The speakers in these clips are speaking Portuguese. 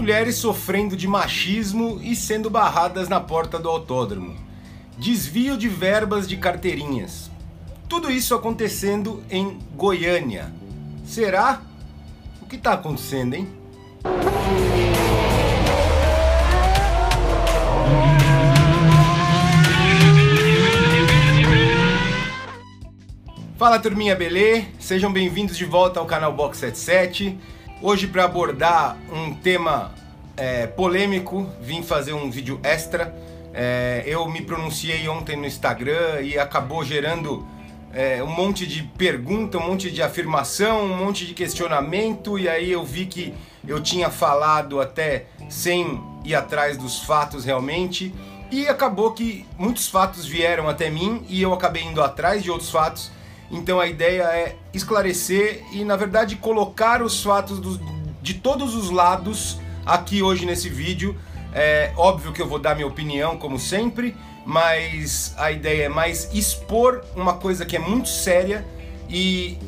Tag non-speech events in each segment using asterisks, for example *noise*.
Mulheres sofrendo de machismo e sendo barradas na porta do autódromo. Desvio de verbas de carteirinhas. Tudo isso acontecendo em Goiânia. Será? O que está acontecendo, hein? Fala turminha, belê? Sejam bem-vindos de volta ao canal Box 77. Hoje para abordar um tema é, polêmico, vim fazer um vídeo extra. É, eu me pronunciei ontem no Instagram e acabou gerando é, um monte de pergunta, um monte de afirmação, um monte de questionamento, e aí eu vi que eu tinha falado até sem ir atrás dos fatos realmente, e acabou que muitos fatos vieram até mim e eu acabei indo atrás de outros fatos então a ideia é esclarecer e, na verdade, colocar os fatos do, de todos os lados aqui hoje nesse vídeo. É óbvio que eu vou dar minha opinião, como sempre, mas a ideia é mais expor uma coisa que é muito séria e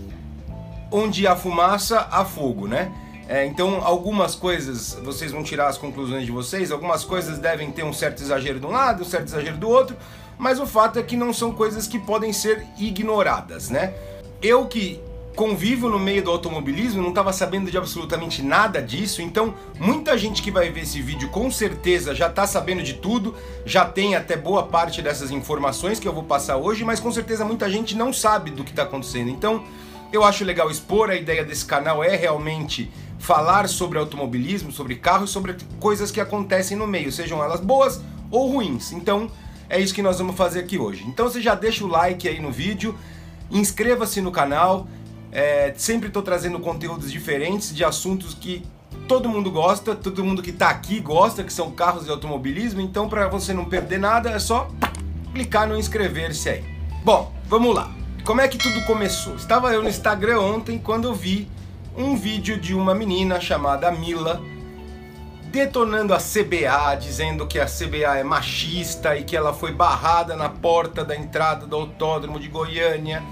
onde há fumaça, há fogo, né? É, então, algumas coisas vocês vão tirar as conclusões de vocês, algumas coisas devem ter um certo exagero de um lado, um certo exagero do outro, mas o fato é que não são coisas que podem ser ignoradas, né? Eu que convivo no meio do automobilismo, não estava sabendo de absolutamente nada disso, então muita gente que vai ver esse vídeo com certeza já está sabendo de tudo, já tem até boa parte dessas informações que eu vou passar hoje, mas com certeza muita gente não sabe do que está acontecendo. Então eu acho legal expor, a ideia desse canal é realmente falar sobre automobilismo, sobre carros, sobre coisas que acontecem no meio, sejam elas boas ou ruins. Então é isso que nós vamos fazer aqui hoje. Então você já deixa o like aí no vídeo, inscreva-se no canal. É, sempre estou trazendo conteúdos diferentes de assuntos que todo mundo gosta, todo mundo que está aqui gosta, que são carros e automobilismo. Então, para você não perder nada, é só clicar no inscrever-se aí. Bom, vamos lá. Como é que tudo começou? Estava eu no Instagram ontem quando eu vi um vídeo de uma menina chamada Mila detonando a CBA, dizendo que a CBA é machista e que ela foi barrada na porta da entrada do autódromo de Goiânia,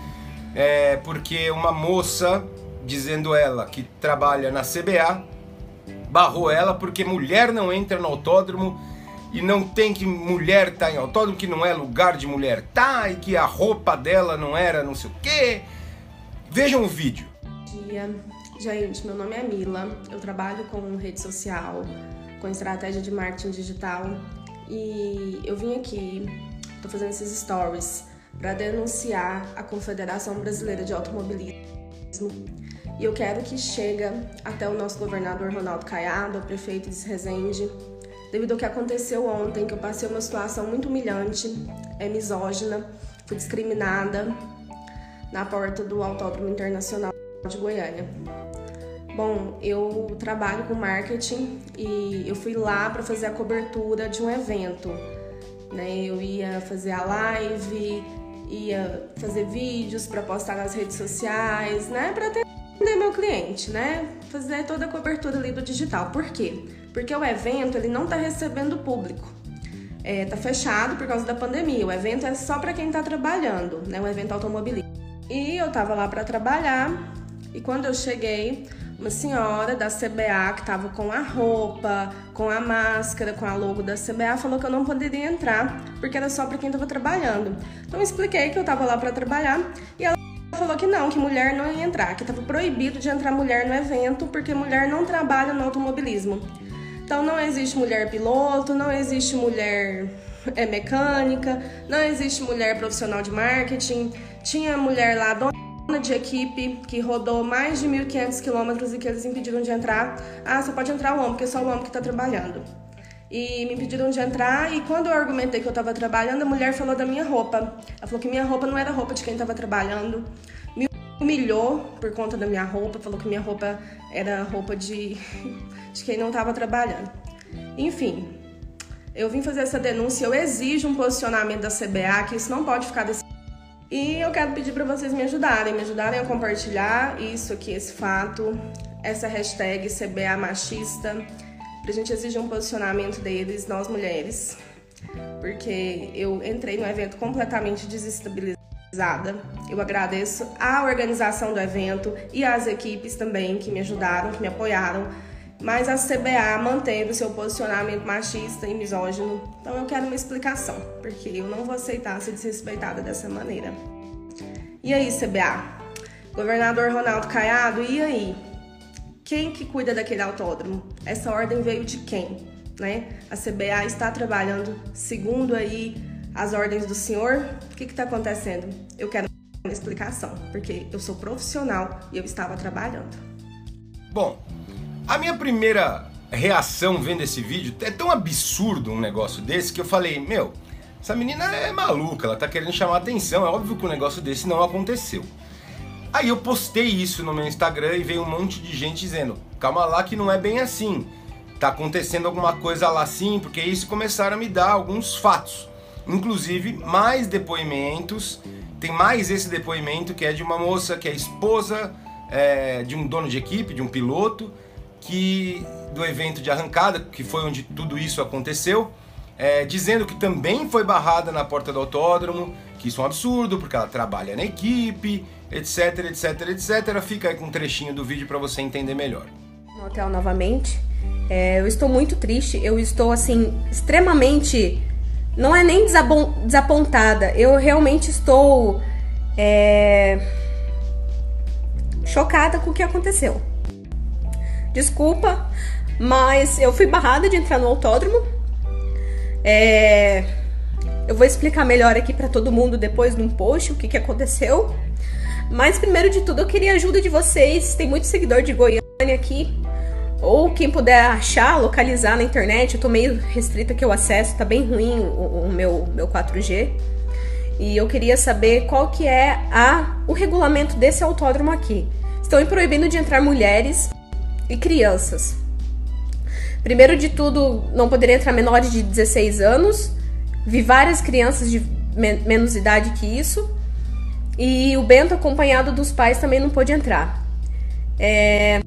é, porque uma moça, dizendo ela que trabalha na CBA, barrou ela porque mulher não entra no autódromo e não tem que mulher estar tá em autódromo, que não é lugar de mulher tá e que a roupa dela não era não sei o quê. Vejam o vídeo. Dia. Gente, meu nome é Mila, eu trabalho com rede social, com estratégia de marketing digital. E eu vim aqui, tô fazendo esses stories para denunciar a Confederação Brasileira de Automobilismo. E eu quero que chegue até o nosso governador Ronaldo Caiado, o prefeito de Resende, devido ao que aconteceu ontem, que eu passei uma situação muito humilhante, é misógina, fui discriminada na porta do Autódromo Internacional de Goiânia. Bom, eu trabalho com marketing e eu fui lá para fazer a cobertura de um evento. Né? Eu ia fazer a live, ia fazer vídeos para postar nas redes sociais, né? Para atender meu cliente, né? Fazer toda a cobertura ali do digital. Por quê? Porque o evento ele não está recebendo público. É, tá fechado por causa da pandemia. O evento é só para quem está trabalhando, né? O evento automobilístico. E eu tava lá para trabalhar e quando eu cheguei, uma senhora da CBA que estava com a roupa, com a máscara, com a logo da CBA, falou que eu não poderia entrar porque era só para quem estava trabalhando. Então eu expliquei que eu estava lá para trabalhar e ela falou que não, que mulher não ia entrar, que estava proibido de entrar mulher no evento porque mulher não trabalha no automobilismo. Então não existe mulher piloto, não existe mulher é, mecânica, não existe mulher profissional de marketing. Tinha mulher lá dona de equipe que rodou mais de 1.500 quilômetros e que eles impediram de entrar. Ah, só pode entrar o homem, porque é só o homem que está trabalhando. E me impediram de entrar e quando eu argumentei que eu estava trabalhando, a mulher falou da minha roupa. Ela falou que minha roupa não era roupa de quem estava trabalhando. Me humilhou por conta da minha roupa, falou que minha roupa era roupa de, *laughs* de quem não estava trabalhando. Enfim, eu vim fazer essa denúncia, eu exijo um posicionamento da CBA, que isso não pode ficar desse e eu quero pedir para vocês me ajudarem, me ajudarem a compartilhar isso aqui, esse fato, essa hashtag CBA machista, pra gente exigir um posicionamento deles, nós mulheres. Porque eu entrei no evento completamente desestabilizada. Eu agradeço a organização do evento e as equipes também que me ajudaram, que me apoiaram. Mas a CBA manteve seu posicionamento machista e misógino. Então eu quero uma explicação, porque eu não vou aceitar ser desrespeitada dessa maneira. E aí, CBA? Governador Ronaldo Caiado, e aí? Quem que cuida daquele autódromo? Essa ordem veio de quem? Né? A CBA está trabalhando segundo aí as ordens do senhor? O que está acontecendo? Eu quero uma explicação, porque eu sou profissional e eu estava trabalhando. Bom, a minha primeira reação vendo esse vídeo é tão absurdo um negócio desse que eu falei, meu, essa menina é maluca, ela tá querendo chamar atenção, é óbvio que um negócio desse não aconteceu. Aí eu postei isso no meu Instagram e veio um monte de gente dizendo, calma lá que não é bem assim, tá acontecendo alguma coisa lá sim, porque isso começaram a me dar alguns fatos. Inclusive, mais depoimentos, tem mais esse depoimento que é de uma moça que é esposa é, de um dono de equipe, de um piloto, que do evento de arrancada, que foi onde tudo isso aconteceu, é, dizendo que também foi barrada na porta do autódromo, que isso é um absurdo, porque ela trabalha na equipe, etc, etc, etc. Fica aí com um trechinho do vídeo para você entender melhor. No hotel novamente, é, eu estou muito triste, eu estou assim, extremamente. Não é nem desapontada, eu realmente estou é, chocada com o que aconteceu. Desculpa, mas eu fui barrada de entrar no autódromo. É... Eu vou explicar melhor aqui para todo mundo depois num post o que, que aconteceu. Mas primeiro de tudo, eu queria a ajuda de vocês. Tem muito seguidor de Goiânia aqui. Ou quem puder achar, localizar na internet. Eu tô meio restrita que o acesso, tá bem ruim o, o meu, meu 4G. E eu queria saber qual que é a, o regulamento desse autódromo aqui. Estão proibindo de entrar mulheres e crianças. Primeiro de tudo, não poderia entrar menores de 16 anos. Vi várias crianças de men menos idade que isso. E o Bento, acompanhado dos pais, também não pôde entrar. É,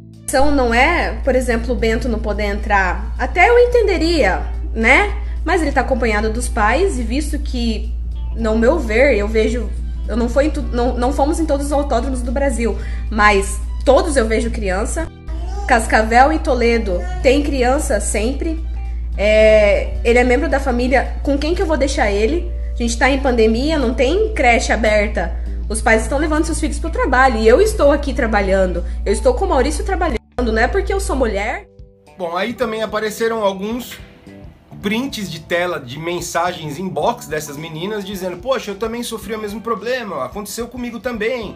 não é, por exemplo, o Bento não poder entrar. Até eu entenderia, né? Mas ele está acompanhado dos pais e visto que, no meu ver, eu vejo. Eu não, fui não, não fomos em todos os autódromos do Brasil, mas todos eu vejo criança. Cascavel e Toledo tem criança sempre. É, ele é membro da família. Com quem que eu vou deixar ele? A gente tá em pandemia, não tem creche aberta. Os pais estão levando seus filhos pro trabalho e eu estou aqui trabalhando. Eu estou com o Maurício trabalhando, não é porque eu sou mulher. Bom, aí também apareceram alguns prints de tela de mensagens inbox dessas meninas dizendo: Poxa, eu também sofri o mesmo problema, aconteceu comigo também.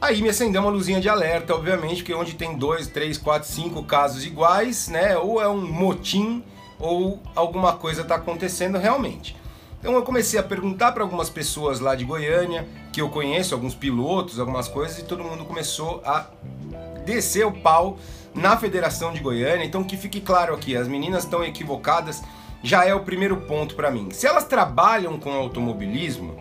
Aí me acendeu uma luzinha de alerta, obviamente, que onde tem dois, três, quatro, cinco casos iguais, né? Ou é um motim ou alguma coisa está acontecendo realmente. Então eu comecei a perguntar para algumas pessoas lá de Goiânia, que eu conheço, alguns pilotos, algumas coisas, e todo mundo começou a descer o pau na Federação de Goiânia. Então que fique claro aqui, as meninas estão equivocadas, já é o primeiro ponto para mim. Se elas trabalham com automobilismo,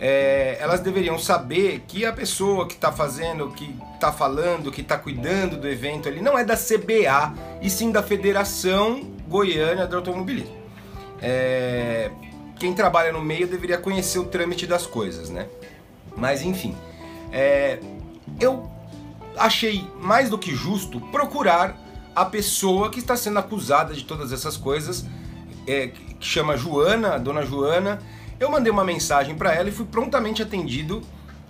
é, elas deveriam saber que a pessoa que está fazendo, que está falando, que está cuidando do evento ali não é da CBA e sim da Federação Goiânia do Automobilismo. É, quem trabalha no meio deveria conhecer o trâmite das coisas, né? Mas enfim, é, eu achei mais do que justo procurar a pessoa que está sendo acusada de todas essas coisas, é, que chama Joana, dona Joana, eu mandei uma mensagem para ela e fui prontamente atendido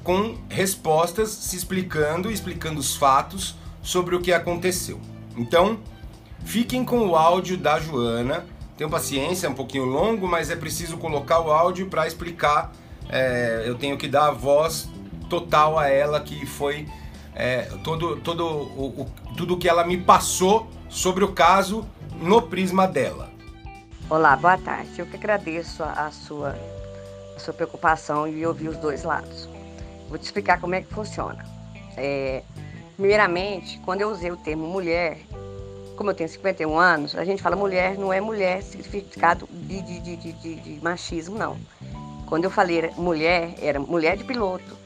com respostas se explicando, explicando os fatos sobre o que aconteceu. Então, fiquem com o áudio da Joana. Tenham paciência, é um pouquinho longo, mas é preciso colocar o áudio para explicar. É, eu tenho que dar a voz total a ela, que foi é, todo, todo o, o, tudo que ela me passou sobre o caso no prisma dela. Olá, boa tarde. Eu que agradeço a, a sua sua preocupação e ouvir os dois lados. Vou te explicar como é que funciona. É, primeiramente, quando eu usei o termo mulher, como eu tenho 51 anos, a gente fala mulher, não é mulher significado de, de, de, de, de machismo, não. Quando eu falei mulher, era mulher de piloto,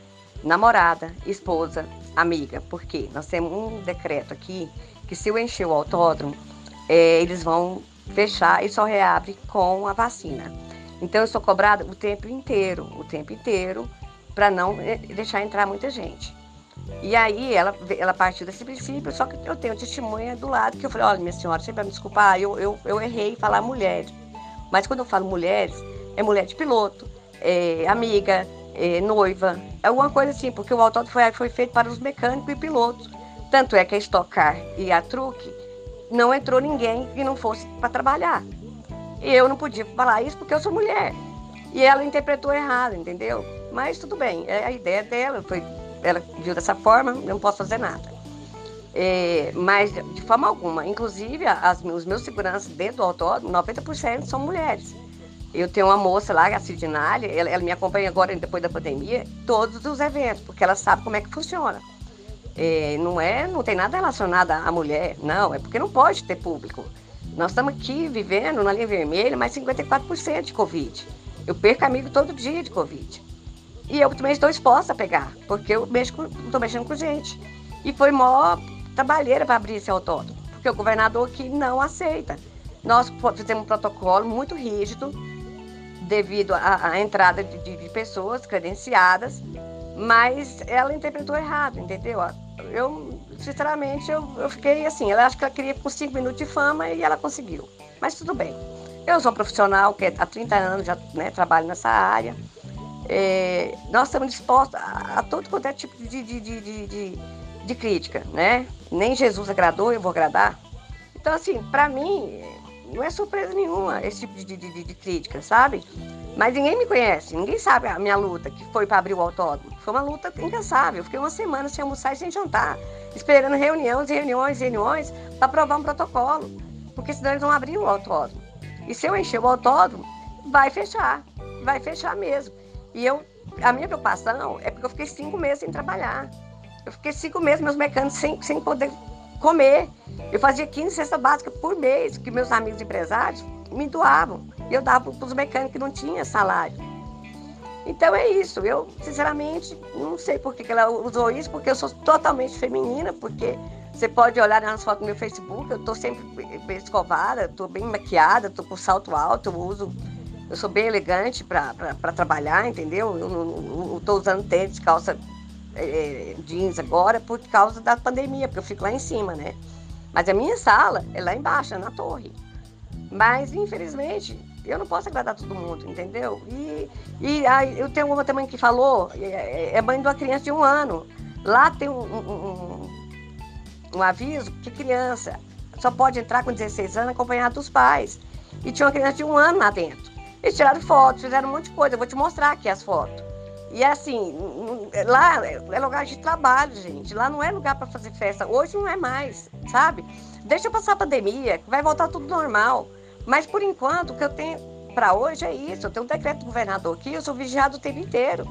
namorada, esposa, amiga. Por quê? Nós temos um decreto aqui que se eu encher o autódromo, é, eles vão fechar e só reabre com a vacina. Então eu sou cobrada o tempo inteiro, o tempo inteiro, para não eh, deixar entrar muita gente. E aí ela, ela partiu desse princípio, só que eu tenho testemunha do lado que eu falei, olha, minha senhora, você vai me desculpar, eu, eu, eu errei em falar mulheres. Mas quando eu falo mulheres, é mulher de piloto, é amiga, é noiva, é alguma coisa assim, porque o autódromo foi, foi feito para os mecânicos e pilotos. Tanto é que a Stock Car e a Truque não entrou ninguém que não fosse para trabalhar. E eu não podia falar isso porque eu sou mulher. E ela interpretou errado, entendeu? Mas tudo bem, é a ideia dela, foi, ela viu dessa forma, não posso fazer nada. É, mas de forma alguma, inclusive as, os meus seguranças dentro do autódromo, 90% são mulheres. Eu tenho uma moça lá, a Sidnali, ela, ela, me acompanha agora, depois da pandemia, todos os eventos, porque ela sabe como é que funciona. É, não é, não tem nada relacionado à mulher, não, é porque não pode ter público. Nós estamos aqui vivendo na linha vermelha, mais 54% de Covid. Eu perco amigo todo dia de Covid. E eu também estou exposta a pegar, porque eu estou mexendo com gente. E foi maior trabalheira para abrir esse autódromo, porque o governador aqui não aceita. Nós fizemos um protocolo muito rígido, devido à, entrada de, de, pessoas credenciadas, mas ela interpretou errado, entendeu? Eu, sinceramente, eu, eu fiquei assim, ela acho que ela queria com cinco minutos de fama e ela conseguiu. Mas tudo bem. Eu sou profissional que há 30 anos já né, trabalho nessa área. É, nós estamos dispostos a, a, todo quanto é tipo de, de, de, de, de crítica, né? Nem Jesus agradou, eu vou agradar. Então, assim, para mim, não é surpresa nenhuma esse tipo de, de, de, crítica, sabe? Mas ninguém me conhece, ninguém sabe a minha luta, que foi para abrir o autódromo. Foi uma luta incansável. Eu fiquei uma semana sem almoçar e sem jantar, esperando reuniões, reuniões, reuniões, para aprovar um protocolo. Porque senão eles vão abrir o autódromo. E se eu encher o autódromo, vai fechar. Vai fechar mesmo. E eu, a minha preocupação é porque eu fiquei cinco meses sem trabalhar. Eu fiquei cinco meses, meus mecânicos, sem, sem poder comer. Eu fazia 15 cestas básicas por mês, que meus amigos empresários me doavam. E eu dava para os mecânicos que não tinham salário. Então é isso. Eu, sinceramente, não sei por que ela usou isso, porque eu sou totalmente feminina, porque você pode olhar nas fotos do meu Facebook, eu estou sempre escovada, estou bem maquiada, estou com salto alto, eu uso. Eu sou bem elegante para trabalhar, entendeu? Eu não estou usando tênis, calça é, jeans agora por causa da pandemia, porque eu fico lá em cima, né? Mas a minha sala é lá embaixo, é na torre. Mas, infelizmente, eu não posso agradar todo mundo, entendeu? E, e aí, eu tenho uma também que falou, é, é, é mãe de uma criança de um ano. Lá tem um, um, um, um aviso que criança só pode entrar com 16 anos acompanhada dos pais. E tinha uma criança de um ano lá dentro. Eles tiraram fotos, fizeram um monte de coisa. Eu vou te mostrar aqui as fotos. E assim, lá é lugar de trabalho, gente. Lá não é lugar para fazer festa. Hoje não é mais, sabe? Deixa eu passar a pandemia, vai voltar tudo normal. Mas por enquanto, o que eu tenho para hoje é isso. Eu tenho um decreto do governador aqui, eu sou vigiado o tempo inteiro.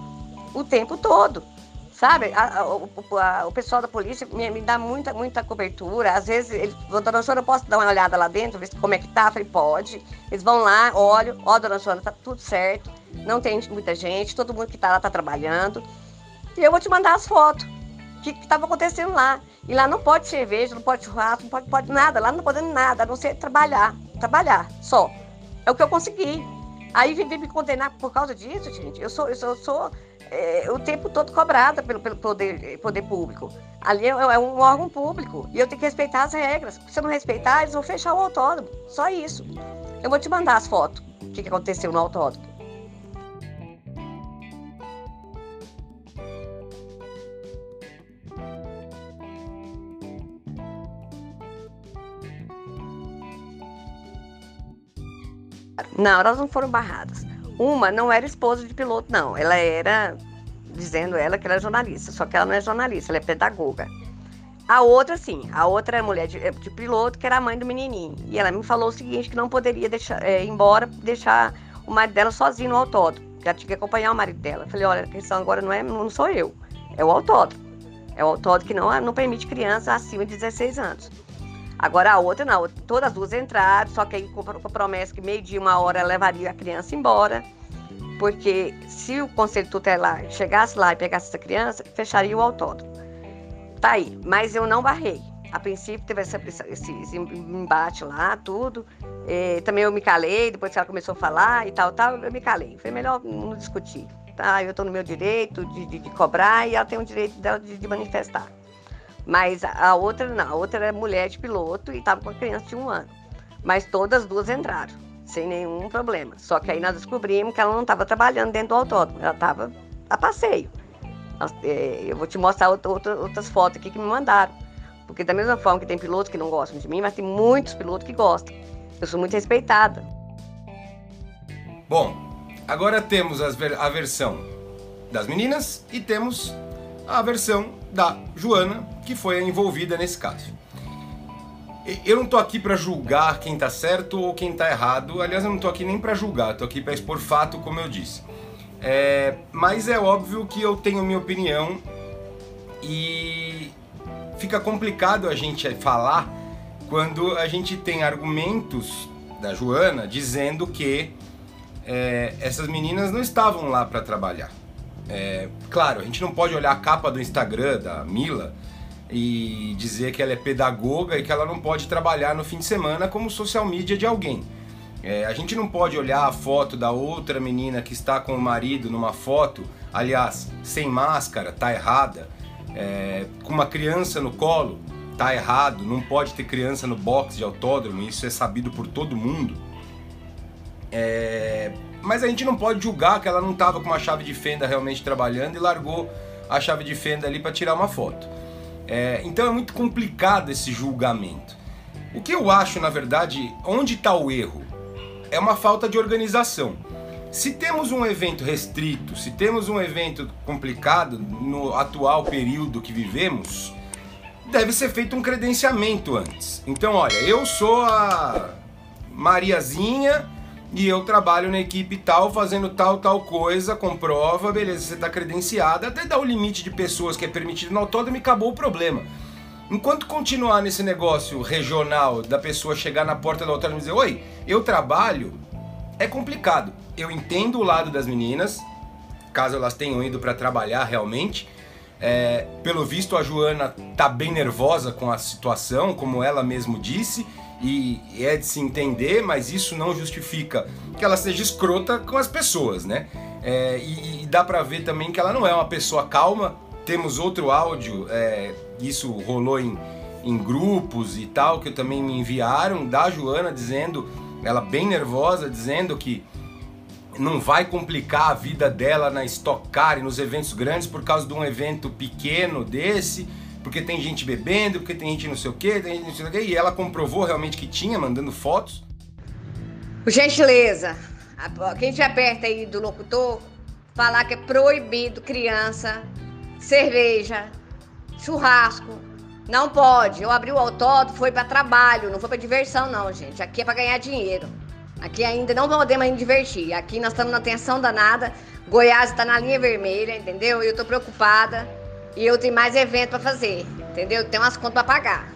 O tempo todo. Sabe? A, a, a, o, pessoal da polícia me, me, dá muita, muita cobertura. Às vezes, eles dona Sônia, eu posso dar uma olhada lá dentro, ver como é que tá? Eu falei, pode. Eles vão lá, olham, ó, dona Sônia, tá tudo certo não tem muita gente, todo mundo que está lá está trabalhando. E eu vou te mandar as fotos. Que estava acontecendo lá. E lá não pode cerveja, não pode churrasco, não pode, pode nada. Lá não pode nada, a não ser trabalhar. Trabalhar, só. É o que eu consegui. Aí vem me condenar por causa disso, gente. Eu sou, eu sou, eu sou é, o tempo todo cobrada pelo, pelo poder, poder público. Ali é, é, um órgão público e eu tenho que respeitar as regras. Se eu não respeitar, eles vão fechar o autódromo. Só isso. Eu vou te mandar as fotos. O que, que aconteceu no autódromo. Não, elas não foram barradas. Uma não era esposa de piloto, não. Ela era, dizendo ela que era jornalista, só que ela não é jornalista, ela é pedagoga. A outra, sim, a outra é mulher de, de piloto, que era a mãe do menininho. E ela me falou o seguinte, que não poderia deixar, é, embora, deixar o marido dela sozinho no autódromo, ela tinha que acompanhar o marido dela. Falei, olha, a questão agora não, é, não sou eu, é o autódromo. É o autódromo que não, não permite criança acima de 16 anos. Agora a outra não, todas as duas entraram, só que aí com a promessa que meio dia, uma hora, levaria a criança embora, porque se o conselho tutelar chegasse lá e pegasse essa criança, fecharia o autódromo. Tá aí, mas eu não barrei. A princípio teve essa, esse, esse embate lá, tudo. E, também eu me calei, depois que ela começou a falar e tal, tal, eu me calei. Foi melhor não discutir. tá, eu estou no meu direito de, de, de, cobrar e ela tem o direito dela de, de manifestar. Mas a, outra não, a outra é mulher de piloto e estava com a criança de um ano. Mas todas as duas entraram, sem nenhum problema. Só que aí nós descobrimos que ela não estava trabalhando dentro do autódromo, ela estava a passeio. É, eu vou te mostrar outra, outra, outras fotos aqui que me mandaram. Porque da mesma forma que tem pilotos que não gostam de mim, mas tem muitos pilotos que gostam. Eu sou muito respeitada. Bom, agora temos a versão das meninas e temos a versão da Joana, que foi envolvida nesse caso. Eu não tô aqui para julgar quem tá certo ou quem tá errado. Aliás, eu não tô aqui nem para julgar, tô aqui para expor fato, como eu disse. É, mas é óbvio que eu tenho minha opinião e fica complicado a gente falar quando a gente tem argumentos da Joana dizendo que é, essas meninas não estavam lá para trabalhar. É, claro, a gente não pode olhar a capa do Instagram da Mila e dizer que ela é pedagoga e que ela não pode trabalhar no fim de semana como social media de alguém. É, a gente não pode olhar a foto da outra menina que está com o marido numa foto, aliás, sem máscara, tá errada, é, com uma criança no colo, tá errado, não pode ter criança no box de autódromo, isso é sabido por todo mundo. É, mas a gente não pode julgar que ela não estava com uma chave de fenda realmente trabalhando e largou a chave de fenda ali para tirar uma foto. É, então é muito complicado esse julgamento. O que eu acho, na verdade, onde está o erro? é uma falta de organização. Se temos um evento restrito, se temos um evento complicado no atual período que vivemos, deve ser feito um credenciamento antes. Então, olha, eu sou a Mariazinha e eu trabalho na equipe tal, fazendo tal, tal coisa, comprova, beleza, você está credenciada, até dar o limite de pessoas que é permitido no autódromo e acabou o problema. Enquanto continuar nesse negócio regional da pessoa chegar na porta do autódromo e dizer: Oi, eu trabalho, é complicado. Eu entendo o lado das meninas, caso elas tenham ido para trabalhar realmente. É, pelo visto, a Joana tá bem nervosa com a situação, como ela mesmo disse, e é de se entender, mas isso não justifica que ela seja escrota com as pessoas, né? É, e, e, dá pra ver também que ela não é uma pessoa calma. Temos outro áudio é, isso rolou em, em grupos e tal, que também me enviaram, da Joana dizendo, ela bem nervosa, dizendo que não vai complicar a vida dela na Stock Car e nos eventos grandes por causa de um evento pequeno desse, porque tem gente bebendo, porque tem gente não sei o que, tem gente não sei o que, e ela comprovou realmente que tinha, mandando fotos. Por gentileza, quem tiver perto aí do locutor, falar que é proibido criança, cerveja, churrasco. Não pode. Eu abri o autódromo, foi para trabalho, não foi para diversão, não, gente. Aqui é para ganhar dinheiro. Aqui ainda não podemos ainda divertir. Aqui nós estamos na tensão danada. Goiás está na linha vermelha, entendeu? Eu estou preocupada. E eu tenho mais evento para fazer, entendeu? Tem umas contas para pagar.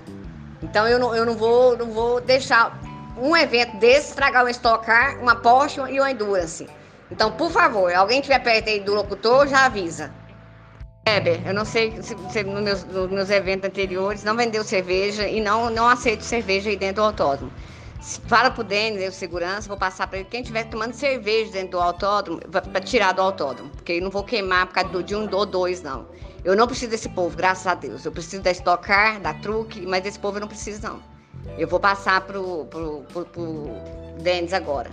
Então eu não, eu não vou não vou deixar um evento desse estragar um Stock Car, uma Porsche e uma Endurance. Então, por favor, alguém tiver perto aí do locutor, já avisa. Weber, eu não sei se, se nos, meus, meus eventos anteriores não vendeu cerveja e não, não aceito cerveja aí dentro do autódromo. Fala pro Denis, eu segurança, vou passar para ele. Quem estiver tomando cerveja dentro do autódromo, para tirar do autódromo. Porque eu não vou queimar por causa de um ou dois, não. Eu não preciso desse povo, graças a Deus. Eu preciso da Stock Car, da Truque, mas desse povo eu não preciso, não. Eu vou passar pro, pro, pro, pro Denis agora.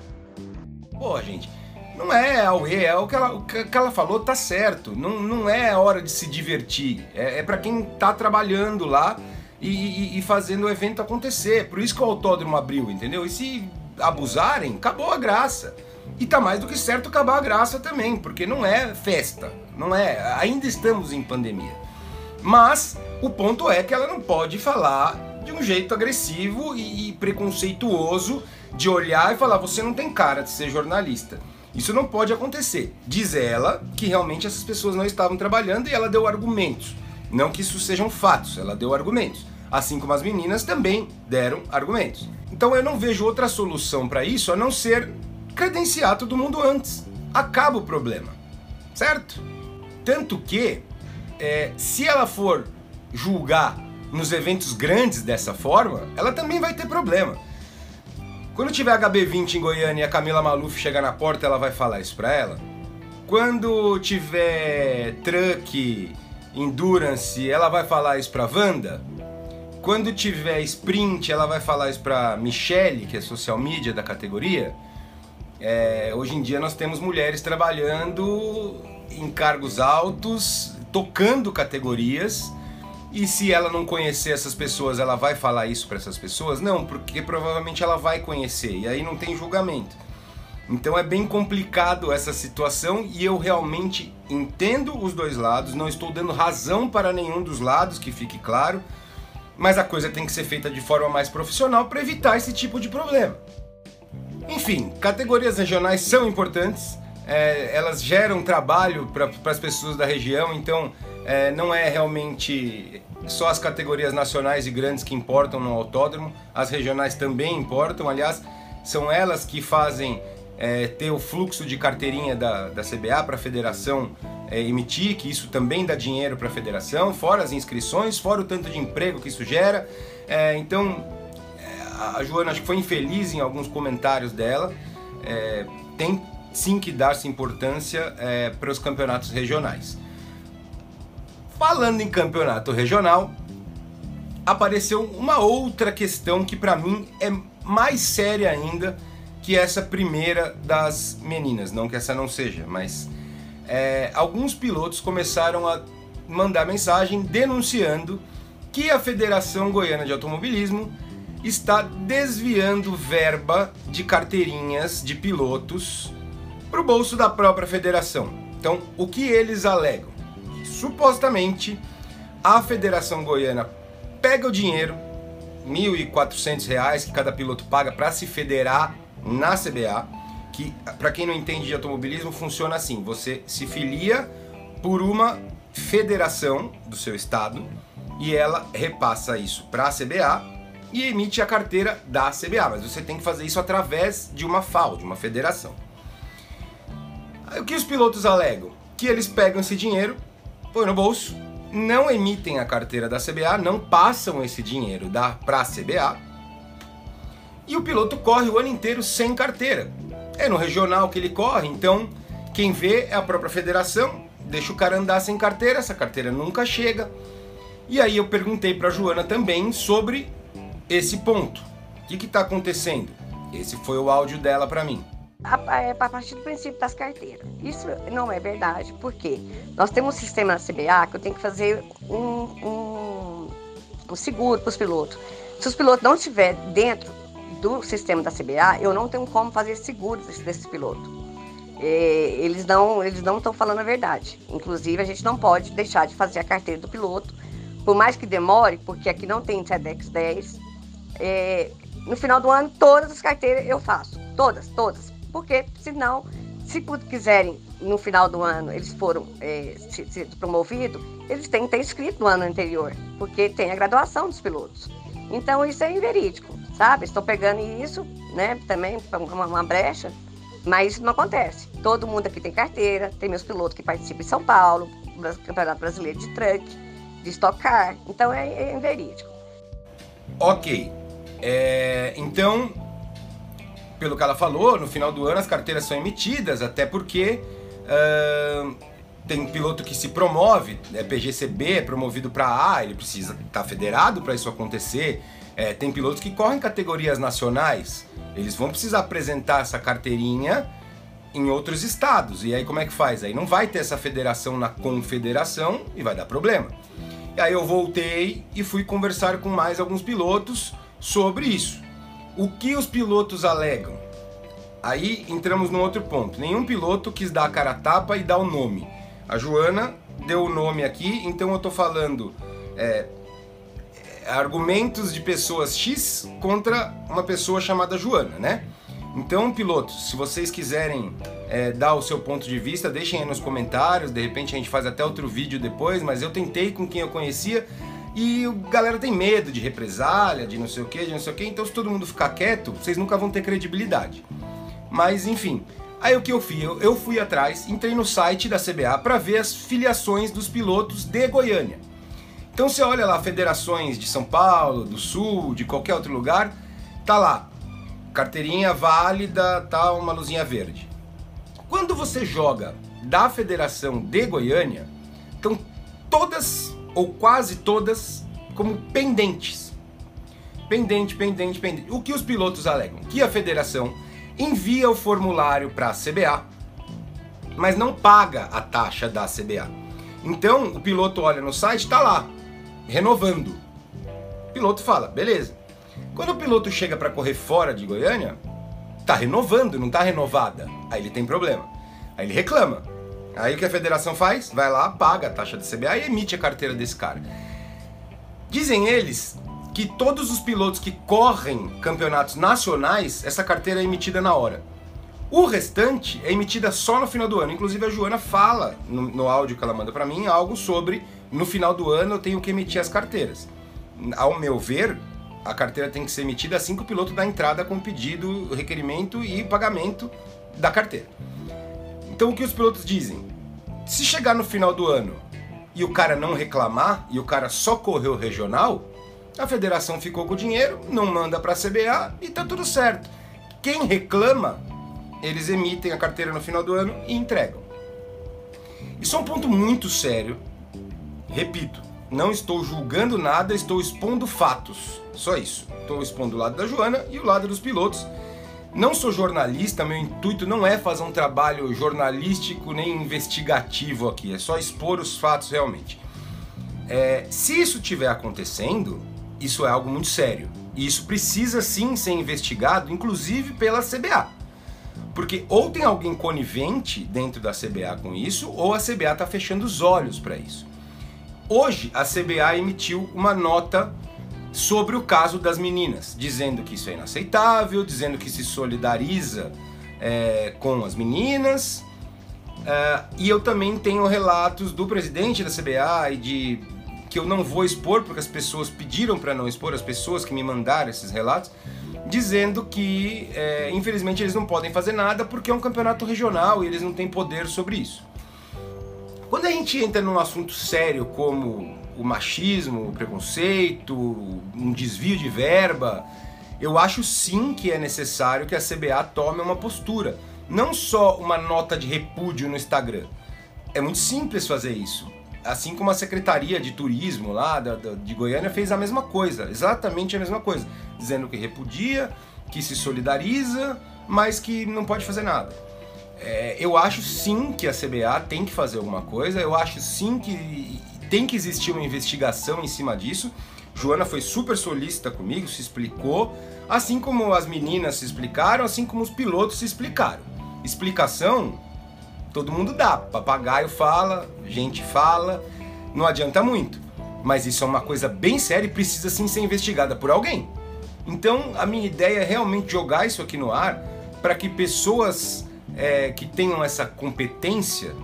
Boa, gente. Não é Aue, é o que ela, o que ela falou, tá certo. Não, não é hora de se divertir. É, é para quem tá trabalhando lá e, e, e, fazendo o evento acontecer. Por isso que o autódromo abriu, entendeu? E se abusarem, acabou a graça. E tá mais do que certo acabar a graça também, porque não é festa, não é. Ainda estamos em pandemia. Mas o ponto é que ela não pode falar de um jeito agressivo e, preconceituoso de olhar e falar: você não tem cara de ser jornalista. Isso não pode acontecer. Diz ela que realmente essas pessoas não estavam trabalhando e ela deu argumentos. Não que isso sejam fatos, ela deu argumentos. Assim como as meninas também deram argumentos. Então eu não vejo outra solução para isso a não ser credenciar todo mundo antes. Acaba o problema. Certo? Tanto que, é, se ela for julgar nos eventos grandes dessa forma, ela também vai ter problema. Quando tiver HB20 em Goiânia e a Camila Maluf chegar na porta, ela vai falar isso pra ela? Quando tiver truck, endurance, ela vai falar isso pra Wanda? Quando tiver sprint, ela vai falar isso pra Michelle, que é social media da categoria? É, hoje em dia nós temos mulheres trabalhando em cargos altos, tocando categorias. E se ela não conhecer essas pessoas, ela vai falar isso para essas pessoas? Não, porque provavelmente ela vai conhecer e aí não tem julgamento. Então é bem complicado essa situação e eu realmente entendo os dois lados, não estou dando razão para nenhum dos lados, que fique claro, mas a coisa tem que ser feita de forma mais profissional para evitar esse tipo de problema. Enfim, categorias regionais são importantes, é, elas geram trabalho para as pessoas da região, então é, não é realmente só as categorias nacionais e grandes que importam no autódromo, as regionais também importam, aliás, são elas que fazem é, ter o fluxo de carteirinha da, da CBA para a federação é, emitir, que isso também dá dinheiro para a federação, fora as inscrições, fora o tanto de emprego que isso gera. É, então, a Joana acho que foi infeliz em alguns comentários dela. É, tem sim que dar-se importância é, para os campeonatos regionais. Falando em campeonato regional, apareceu uma outra questão que para mim é mais séria ainda que essa primeira das meninas. Não que essa não seja, mas é, alguns pilotos começaram a mandar mensagem denunciando que a Federação Goiana de Automobilismo está desviando verba de carteirinhas de pilotos para o bolso da própria federação. Então, o que eles alegam? supostamente a Federação Goiana pega o dinheiro, R$ 1.400 que cada piloto paga para se federar na CBA, que para quem não entende de automobilismo funciona assim: você se filia por uma federação do seu estado e ela repassa isso para a CBA e emite a carteira da CBA, mas você tem que fazer isso através de uma FAO, de uma federação. O que os pilotos alegam? Que eles pegam esse dinheiro põe no bolso, não emitem a carteira da CBA, não passam esse dinheiro da para a CBA. E o piloto corre o ano inteiro sem carteira. É no regional que ele corre, então quem vê é a própria federação, deixa o cara andar sem carteira, essa carteira nunca chega. E aí eu perguntei para Joana também sobre esse ponto. O que está acontecendo? Esse foi o áudio dela para mim a, é, a partir do princípio das carteiras. Isso não é verdade, porque nós temos um sistema na CBA que eu tenho que fazer um, um, um seguro para os pilotos. Se os pilotos não estiver dentro do sistema da CBA, eu não tenho como fazer seguro desses desse piloto. É, eles não eles não estão falando a verdade. Inclusive, a gente não pode deixar de fazer a carteira do piloto, por mais que demore, porque aqui não tem SEDEX 10. É, no final do ano, todas as carteiras eu faço. Todas, todas porque senão, se quiserem, no final do ano, eles foram é, se, se promovidos, eles têm que ter escrito no ano anterior, porque tem a graduação dos pilotos. Então, isso é inverídico, sabe? Estou pegando isso, né, também, uma, uma brecha, mas isso não acontece. Todo mundo aqui tem carteira, tem meus pilotos que participam em São Paulo, Campeonato Brasileiro de Truck, de Stock Car, então é, é inverídico. Ok. É, então, pelo que ela falou, no final do ano as carteiras são emitidas, até porque uh, tem piloto que se promove, é PGCB, é promovido para A, ele precisa estar tá federado para isso acontecer. É, tem pilotos que correm categorias nacionais, eles vão precisar apresentar essa carteirinha em outros estados. E aí como é que faz? Aí não vai ter essa federação na confederação e vai dar problema. E aí eu voltei e fui conversar com mais alguns pilotos sobre isso. O que os pilotos alegam? Aí entramos no outro ponto. Nenhum piloto quis dar a cara a tapa e dar o nome. A Joana deu o nome aqui, então eu estou falando é, argumentos de pessoas X contra uma pessoa chamada Joana, né? Então, pilotos, se vocês quiserem é, dar o seu ponto de vista, deixem aí nos comentários. De repente a gente faz até outro vídeo depois, mas eu tentei com quem eu conhecia e a galera tem medo de represália, de não sei o que, de não sei o que. Então, se todo mundo ficar quieto, vocês nunca vão ter credibilidade. Mas, enfim. Aí o que eu fiz? Eu, fui atrás, entrei no site da CBA para ver as filiações dos pilotos de Goiânia. Então, você olha lá, federações de São Paulo, do Sul, de qualquer outro lugar, tá lá. Carteirinha válida, tá uma luzinha verde. Quando você joga da Federação de Goiânia estão todas ou quase todas como pendentes. Pendente, pendente, pendente. O que os pilotos alegam? Que a federação envia o formulário para a CBA, mas não paga a taxa da CBA. Então o piloto olha no site, está lá, renovando. O piloto fala, beleza. Quando o piloto chega para correr fora de Goiânia, tá renovando, não tá renovada. Aí ele tem problema. Aí ele reclama. Aí o que a federação faz? Vai lá, paga a taxa da CBA e emite a carteira desse cara. Dizem eles que todos os pilotos que correm campeonatos nacionais, essa carteira é emitida na hora. O restante é emitida só no final do ano. Inclusive a Joana fala no, no áudio que ela manda para mim algo sobre no final do ano eu tenho que emitir as carteiras. Ao meu ver, a carteira tem que ser emitida assim que o piloto dá entrada com pedido, requerimento e pagamento da carteira. Então o que os pilotos dizem? Se chegar no final do ano e o cara não reclamar e o cara só correu regional, a federação ficou com o dinheiro, não manda para a CBA e tá tudo certo. Quem reclama, eles emitem a carteira no final do ano e entregam. Isso é um ponto muito sério. Repito, não estou julgando nada, estou expondo fatos. Só isso. Estou expondo o lado da Joana e o lado dos pilotos não sou jornalista, meu intuito não é fazer um trabalho jornalístico nem investigativo aqui, é só expor os fatos realmente. É, se isso estiver acontecendo, isso é algo muito sério. E isso precisa sim ser investigado, inclusive pela CBA. Porque ou tem alguém conivente dentro da CBA com isso, ou a CBA está fechando os olhos para isso. Hoje, a CBA emitiu uma nota sobre o caso das meninas, dizendo que isso é inaceitável, dizendo que se solidariza é, com as meninas. É, e eu também tenho relatos do presidente da CBA e de que eu não vou expor porque as pessoas pediram para não expor as pessoas que me mandaram esses relatos, dizendo que é, infelizmente eles não podem fazer nada porque é um campeonato regional e eles não têm poder sobre isso. Quando a gente entra num assunto sério como o machismo, o preconceito, um desvio de verba, eu acho sim que é necessário que a CBA tome uma postura. Não só uma nota de repúdio no Instagram. É muito simples fazer isso. Assim como a Secretaria de Turismo lá de Goiânia fez a mesma coisa, exatamente a mesma coisa, dizendo que repudia, que se solidariza, mas que não pode fazer nada. É, eu acho sim que a CBA tem que fazer alguma coisa, eu acho sim que tem que existir uma investigação em cima disso. Joana foi super solícita comigo, se explicou, assim como as meninas se explicaram, assim como os pilotos se explicaram. Explicação, todo mundo dá. Papagaio fala, gente fala, não adianta muito. Mas isso é uma coisa bem séria e precisa sim ser investigada por alguém. Então, a minha ideia é realmente jogar isso aqui no ar para que pessoas é, que tenham essa competência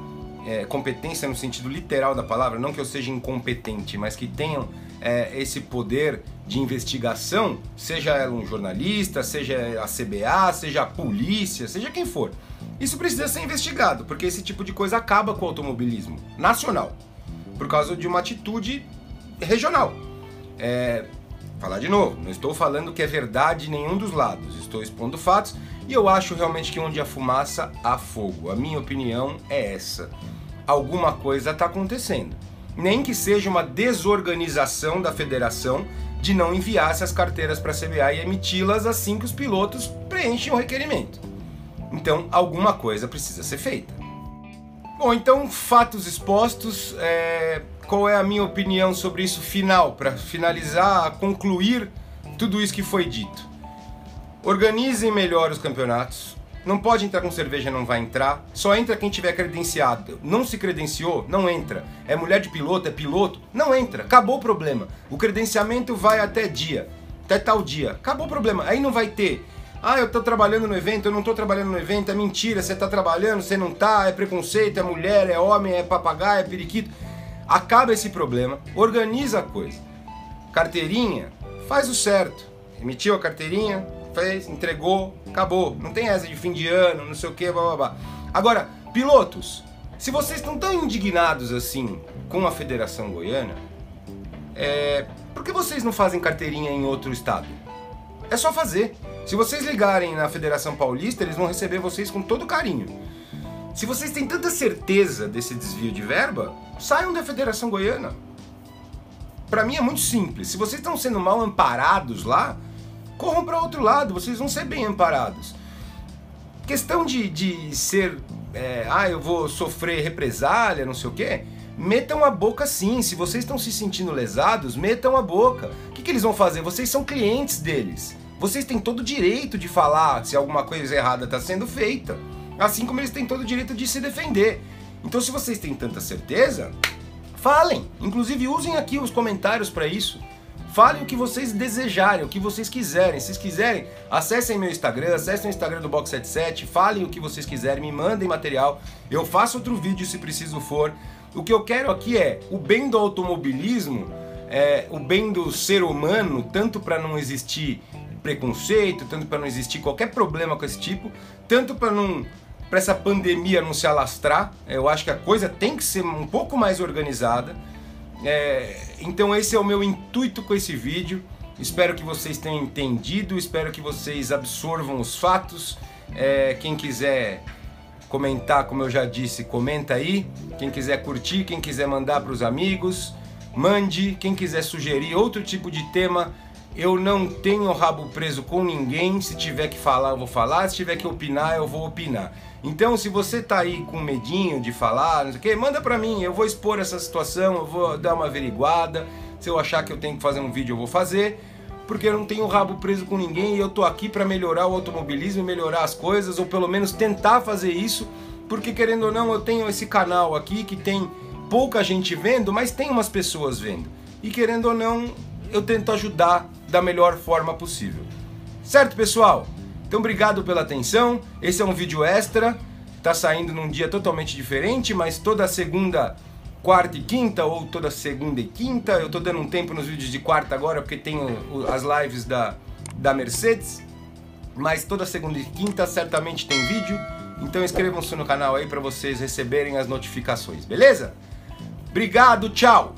é, competência no sentido literal da palavra, não que eu seja incompetente, mas que tenham é, esse poder de investigação, seja ela um jornalista, seja a CBA, seja a polícia, seja quem for. Isso precisa ser investigado, porque esse tipo de coisa acaba com o automobilismo nacional, por causa de uma atitude regional. É, falar de novo, não estou falando que é verdade nenhum dos lados, estou expondo fatos e eu acho realmente que onde há fumaça há fogo. A minha opinião é essa alguma coisa está acontecendo. Nem que seja uma desorganização da federação de não enviar essas carteiras para a CBA e emiti-las assim que os pilotos preenchem o requerimento. Então, alguma coisa precisa ser feita. Bom, então, fatos expostos, é... qual é a minha opinião sobre isso final, para finalizar, concluir tudo isso que foi dito? Organizem melhor os campeonatos, não pode entrar com cerveja, não vai entrar. Só entra quem tiver credenciado. Não se credenciou, não entra. É mulher de piloto, é piloto, não entra. Acabou o problema. O credenciamento vai até dia, até tal dia. Acabou o problema. Aí não vai ter. Ah, eu tô trabalhando no evento, eu não tô trabalhando no evento, é mentira, você tá trabalhando, você não tá, é preconceito, é mulher, é homem, é papagaio, é periquito. Acaba esse problema, organiza a coisa. Carteirinha, faz o certo. Emitiu a carteirinha, fez, entregou, acabou. Não tem essa de fim de ano, não sei o que, blá blá blá. Agora, pilotos, se vocês estão tão indignados assim com a Federação Goiana, é, por que vocês não fazem carteirinha em outro estado? É só fazer. Se vocês ligarem na Federação Paulista, eles vão receber vocês com todo carinho. Se vocês têm tanta certeza desse desvio de verba, saiam da Federação Goiana. Para mim é muito simples. Se vocês estão sendo mal amparados lá, corram para outro lado, vocês vão ser bem amparados. Questão de, de ser, é, ah, eu vou sofrer represália, não sei o quê. Metam a boca sim. Se vocês estão se sentindo lesados, metam a boca. O que, que eles vão fazer? Vocês são clientes deles. Vocês têm todo o direito de falar se alguma coisa errada está sendo feita. Assim como eles têm todo o direito de se defender. Então, se vocês têm tanta certeza, falem. Inclusive, usem aqui os comentários para isso. Falem o que vocês desejarem, o que vocês quiserem. Se vocês quiserem, acessem meu Instagram, acessem o Instagram do Box77, falem o que vocês quiserem, me mandem material. Eu faço outro vídeo se preciso for. O que eu quero aqui é o bem do automobilismo, é, o bem do ser humano, tanto para não existir preconceito, tanto para não existir qualquer problema com esse tipo, tanto para não para essa pandemia não se alastrar. Eu acho que a coisa tem que ser um pouco mais organizada. É, então esse é o meu intuito com esse vídeo. Espero que vocês tenham entendido, espero que vocês absorvam os fatos. É, quem quiser comentar, como eu já disse, comenta aí. Quem quiser curtir, quem quiser mandar para os amigos, mande. Quem quiser sugerir outro tipo de tema, eu não tenho rabo preso com ninguém. Se tiver que falar, eu vou falar. Se tiver que opinar, eu vou opinar. Então, se você tá aí com medinho de falar, não sei o que, manda pra mim. Eu vou expor essa situação, eu vou dar uma averiguada. Se eu achar que eu tenho que fazer um vídeo, eu vou fazer. Porque eu não tenho rabo preso com ninguém e eu tô aqui para melhorar o automobilismo, melhorar as coisas, ou pelo menos tentar fazer isso. Porque, querendo ou não, eu tenho esse canal aqui que tem pouca gente vendo, mas tem umas pessoas vendo. E querendo ou não, eu tento ajudar da melhor forma possível. Certo, pessoal? Então, obrigado pela atenção. Esse é um vídeo extra. Tá saindo num dia totalmente diferente, mas toda segunda, quarta e quinta, ou toda segunda e quinta. Eu tô dando um tempo nos vídeos de quarta agora, porque tenho as lives da, da Mercedes. Mas toda segunda e quinta certamente tem vídeo. Então inscrevam-se no canal aí para vocês receberem as notificações, beleza? Obrigado, tchau!